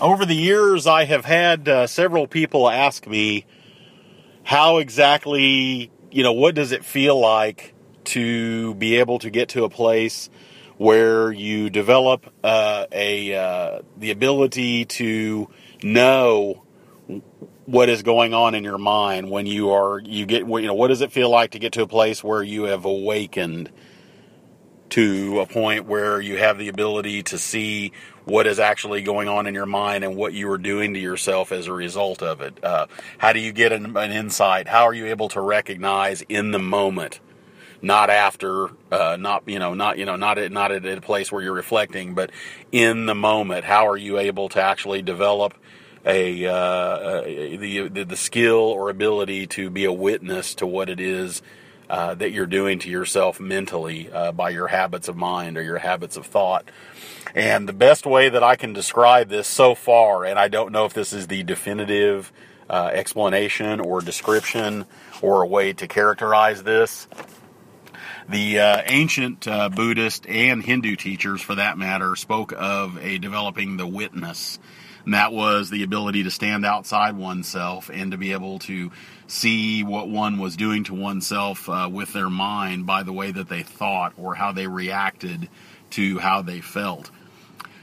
over the years, I have had uh, several people ask me how exactly, you know, what does it feel like to be able to get to a place where you develop uh, a uh, the ability to know what is going on in your mind when you are you get you know what does it feel like to get to a place where you have awakened to a point where you have the ability to see what is actually going on in your mind and what you are doing to yourself as a result of it. Uh, how do you get an, an, insight? How are you able to recognize in the moment, not after, uh, not you know, not you know, not at not at a place where you're reflecting, but in the moment? How are you able to actually develop? A, uh, the, the the skill or ability to be a witness to what it is uh, that you're doing to yourself mentally uh, by your habits of mind or your habits of thought. And the best way that I can describe this so far, and I don't know if this is the definitive uh, explanation or description or a way to characterize this, the uh, ancient uh, Buddhist and Hindu teachers, for that matter, spoke of a developing the witness. And that was the ability to stand outside oneself and to be able to see what one was doing to oneself uh, with their mind by the way that they thought or how they reacted to how they felt.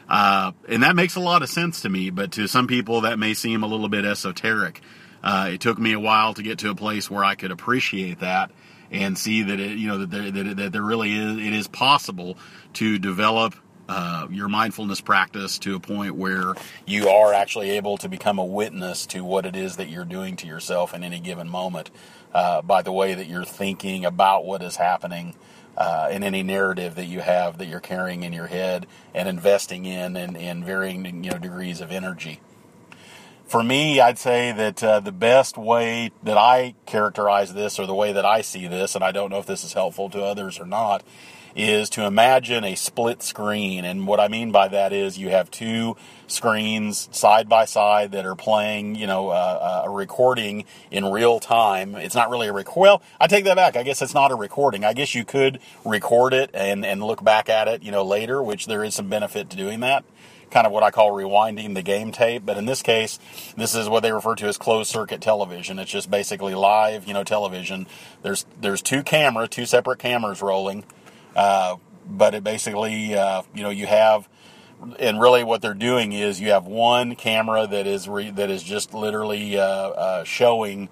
Uh, and that makes a lot of sense to me, but to some people that may seem a little bit esoteric. Uh, it took me a while to get to a place where I could appreciate that and see that it, you know, that there, that, that there really is, it is possible to develop uh, your mindfulness practice to a point where you are actually able to become a witness to what it is that you're doing to yourself in any given moment uh, by the way that you're thinking about what is happening uh, in any narrative that you have that you're carrying in your head and investing in in, in varying you know degrees of energy. For me, I'd say that uh, the best way that I characterize this, or the way that I see this, and I don't know if this is helpful to others or not, is to imagine a split screen. And what I mean by that is you have two screens side by side that are playing, you know, uh, uh a recording in real time. It's not really a record. Well, I take that back. I guess it's not a recording. I guess you could record it and, and look back at it, you know, later, which there is some benefit to doing that kind of what I call rewinding the game tape. But in this case, this is what they refer to as closed circuit television. It's just basically live, you know, television. There's there's two camera, two separate cameras rolling. Uh, but it basically, uh, you know, you have, and really what they're doing is you have one camera that is re, that is just literally uh, uh, showing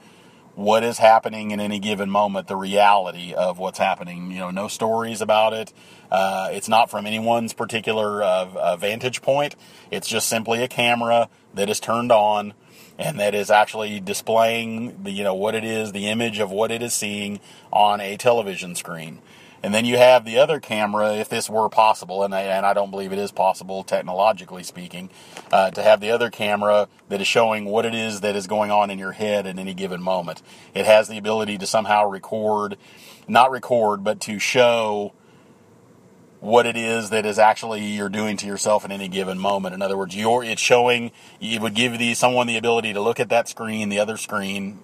what is happening in any given moment, the reality of what's happening. You know, no stories about it. Uh, it's not from anyone's particular uh, vantage point. It's just simply a camera that is turned on and that is actually displaying the you know what it is, the image of what it is seeing on a television screen. And then you have the other camera, if this were possible, and I, and I don't believe it is possible technologically speaking, uh, to have the other camera that is showing what it is that is going on in your head at any given moment. It has the ability to somehow record, not record, but to show what it is that is actually you're doing to yourself in any given moment. In other words, you're, it's showing, it would give the, someone the ability to look at that screen, the other screen,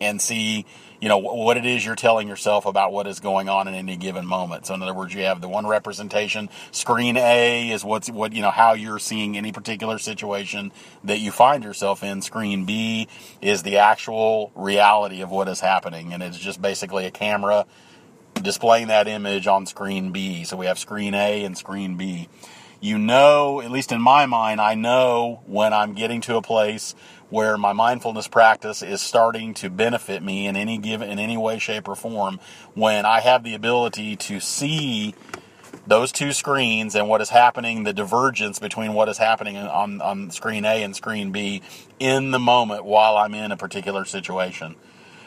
and see you know what it is you're telling yourself about what is going on in any given moment. So in other words, you have the one representation. Screen A is what's what you know how you're seeing any particular situation that you find yourself in. Screen B is the actual reality of what is happening, and it's just basically a camera displaying that image on screen B. So we have screen A and screen B. You know, at least in my mind, I know when I'm getting to a place where my mindfulness practice is starting to benefit me in any given in any way shape or form when i have the ability to see those two screens and what is happening the divergence between what is happening on, on screen a and screen b in the moment while i'm in a particular situation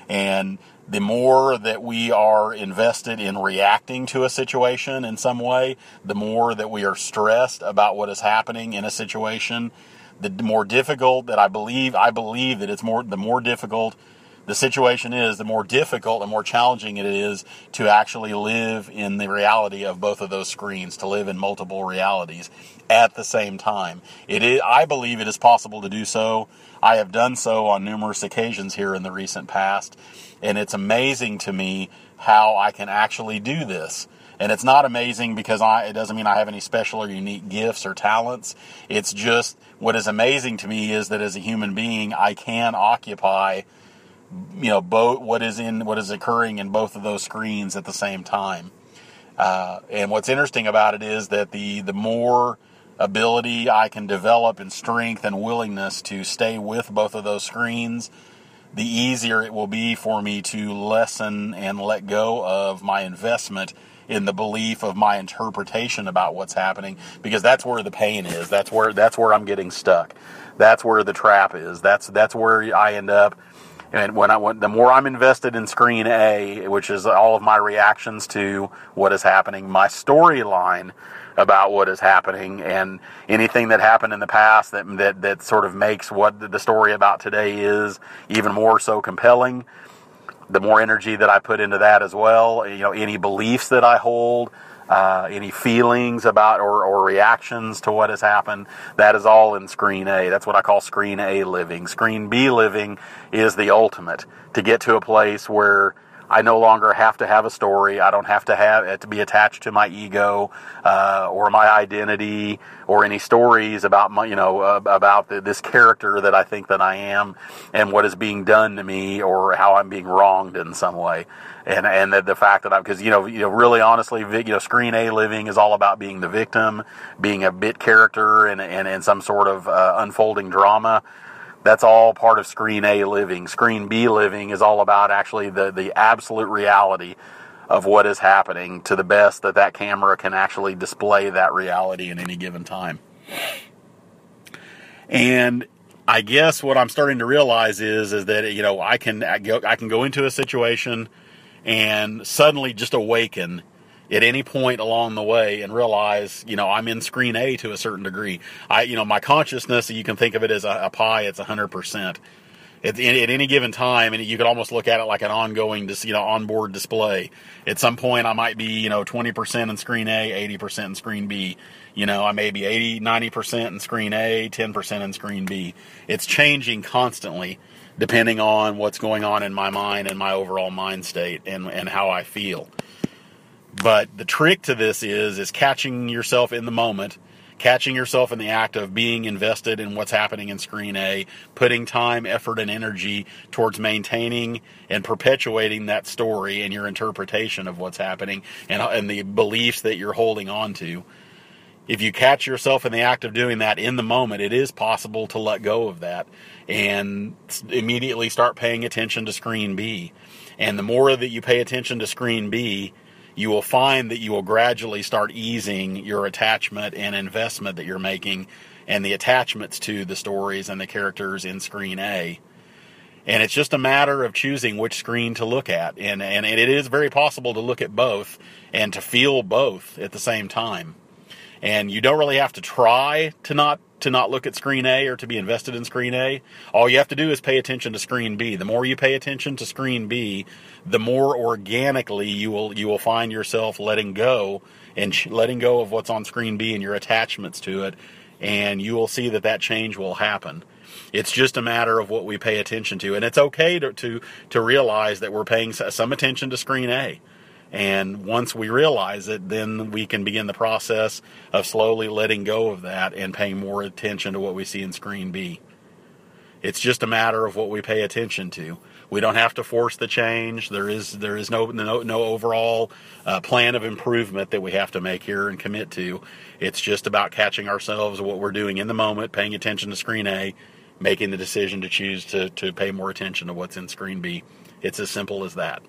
and the more that we are invested in reacting to a situation in some way the more that we are stressed about what is happening in a situation the more difficult that I believe, I believe that it's more, the more difficult the situation is, the more difficult and more challenging it is to actually live in the reality of both of those screens, to live in multiple realities at the same time. It is, I believe it is possible to do so. I have done so on numerous occasions here in the recent past, and it's amazing to me how I can actually do this. And it's not amazing because I, it doesn't mean I have any special or unique gifts or talents. It's just what is amazing to me is that as a human being, I can occupy, you know, both what is in what is occurring in both of those screens at the same time. Uh, and what's interesting about it is that the the more ability I can develop in strength and willingness to stay with both of those screens, the easier it will be for me to lessen and let go of my investment in the belief of my interpretation about what's happening because that's where the pain is. That's where that's where I'm getting stuck. That's where the trap is. That's that's where I end up and when I when, the more I'm invested in screen A which is all of my reactions to what is happening my storyline about what is happening and anything that happened in the past that that that sort of makes what the story about today is even more so compelling the more energy that I put into that as well you know any beliefs that I hold uh, any feelings about or, or reactions to what has happened that is all in screen A. That's what I call screen A living. Screen B living is the ultimate to get to a place where I no longer have to have a story. I don't have to have it to be attached to my ego uh, or my identity or any stories about my, you know, uh, about the, this character that I think that I am and what is being done to me or how I'm being wronged in some way. And and the, the fact that I'm because you know you know really honestly you know screen A living is all about being the victim, being a bit character and and, and some sort of uh, unfolding drama that's all part of screen A living. Screen B living is all about actually the, the absolute reality of what is happening to the best that that camera can actually display that reality in any given time. And I guess what I'm starting to realize is is that you know I can I, go, I can go into a situation and suddenly just awaken at any point along the way and realize, you know, I'm in screen A to a certain degree. I, you know, my consciousness, you can think of it as a, a pie, it's 100%. At, at any given time, and you could almost look at it like an ongoing, you know, onboard display. At some point, I might be, you know, 20% in screen A, 80% in screen B. You know, I may be 80, 90% in screen A, 10% in screen B. It's changing constantly depending on what's going on in my mind and my overall mind state and, and how I feel. But the trick to this is is catching yourself in the moment, catching yourself in the act of being invested in what's happening in screen A, putting time, effort, and energy towards maintaining and perpetuating that story and your interpretation of what's happening and, and the beliefs that you're holding on to. If you catch yourself in the act of doing that in the moment, it is possible to let go of that and immediately start paying attention to screen B. And the more that you pay attention to screen B, you will find that you will gradually start easing your attachment and investment that you're making and the attachments to the stories and the characters in screen A. And it's just a matter of choosing which screen to look at. And, and it is very possible to look at both and to feel both at the same time. And you don't really have to try to not to not look at screen A or to be invested in screen A. All you have to do is pay attention to screen B. The more you pay attention to screen B, the more organically you will you will find yourself letting go and letting go of what's on screen B and your attachments to it, and you will see that that change will happen. It's just a matter of what we pay attention to, and it's okay to to, to realize that we're paying some attention to screen A. And once we realize it, then we can begin the process of slowly letting go of that and paying more attention to what we see in screen B. It's just a matter of what we pay attention to. We don't have to force the change. There is there is no no, no overall uh, plan of improvement that we have to make here and commit to. It's just about catching ourselves what we're doing in the moment, paying attention to screen A, making the decision to choose to to pay more attention to what's in screen B. It's as simple as that.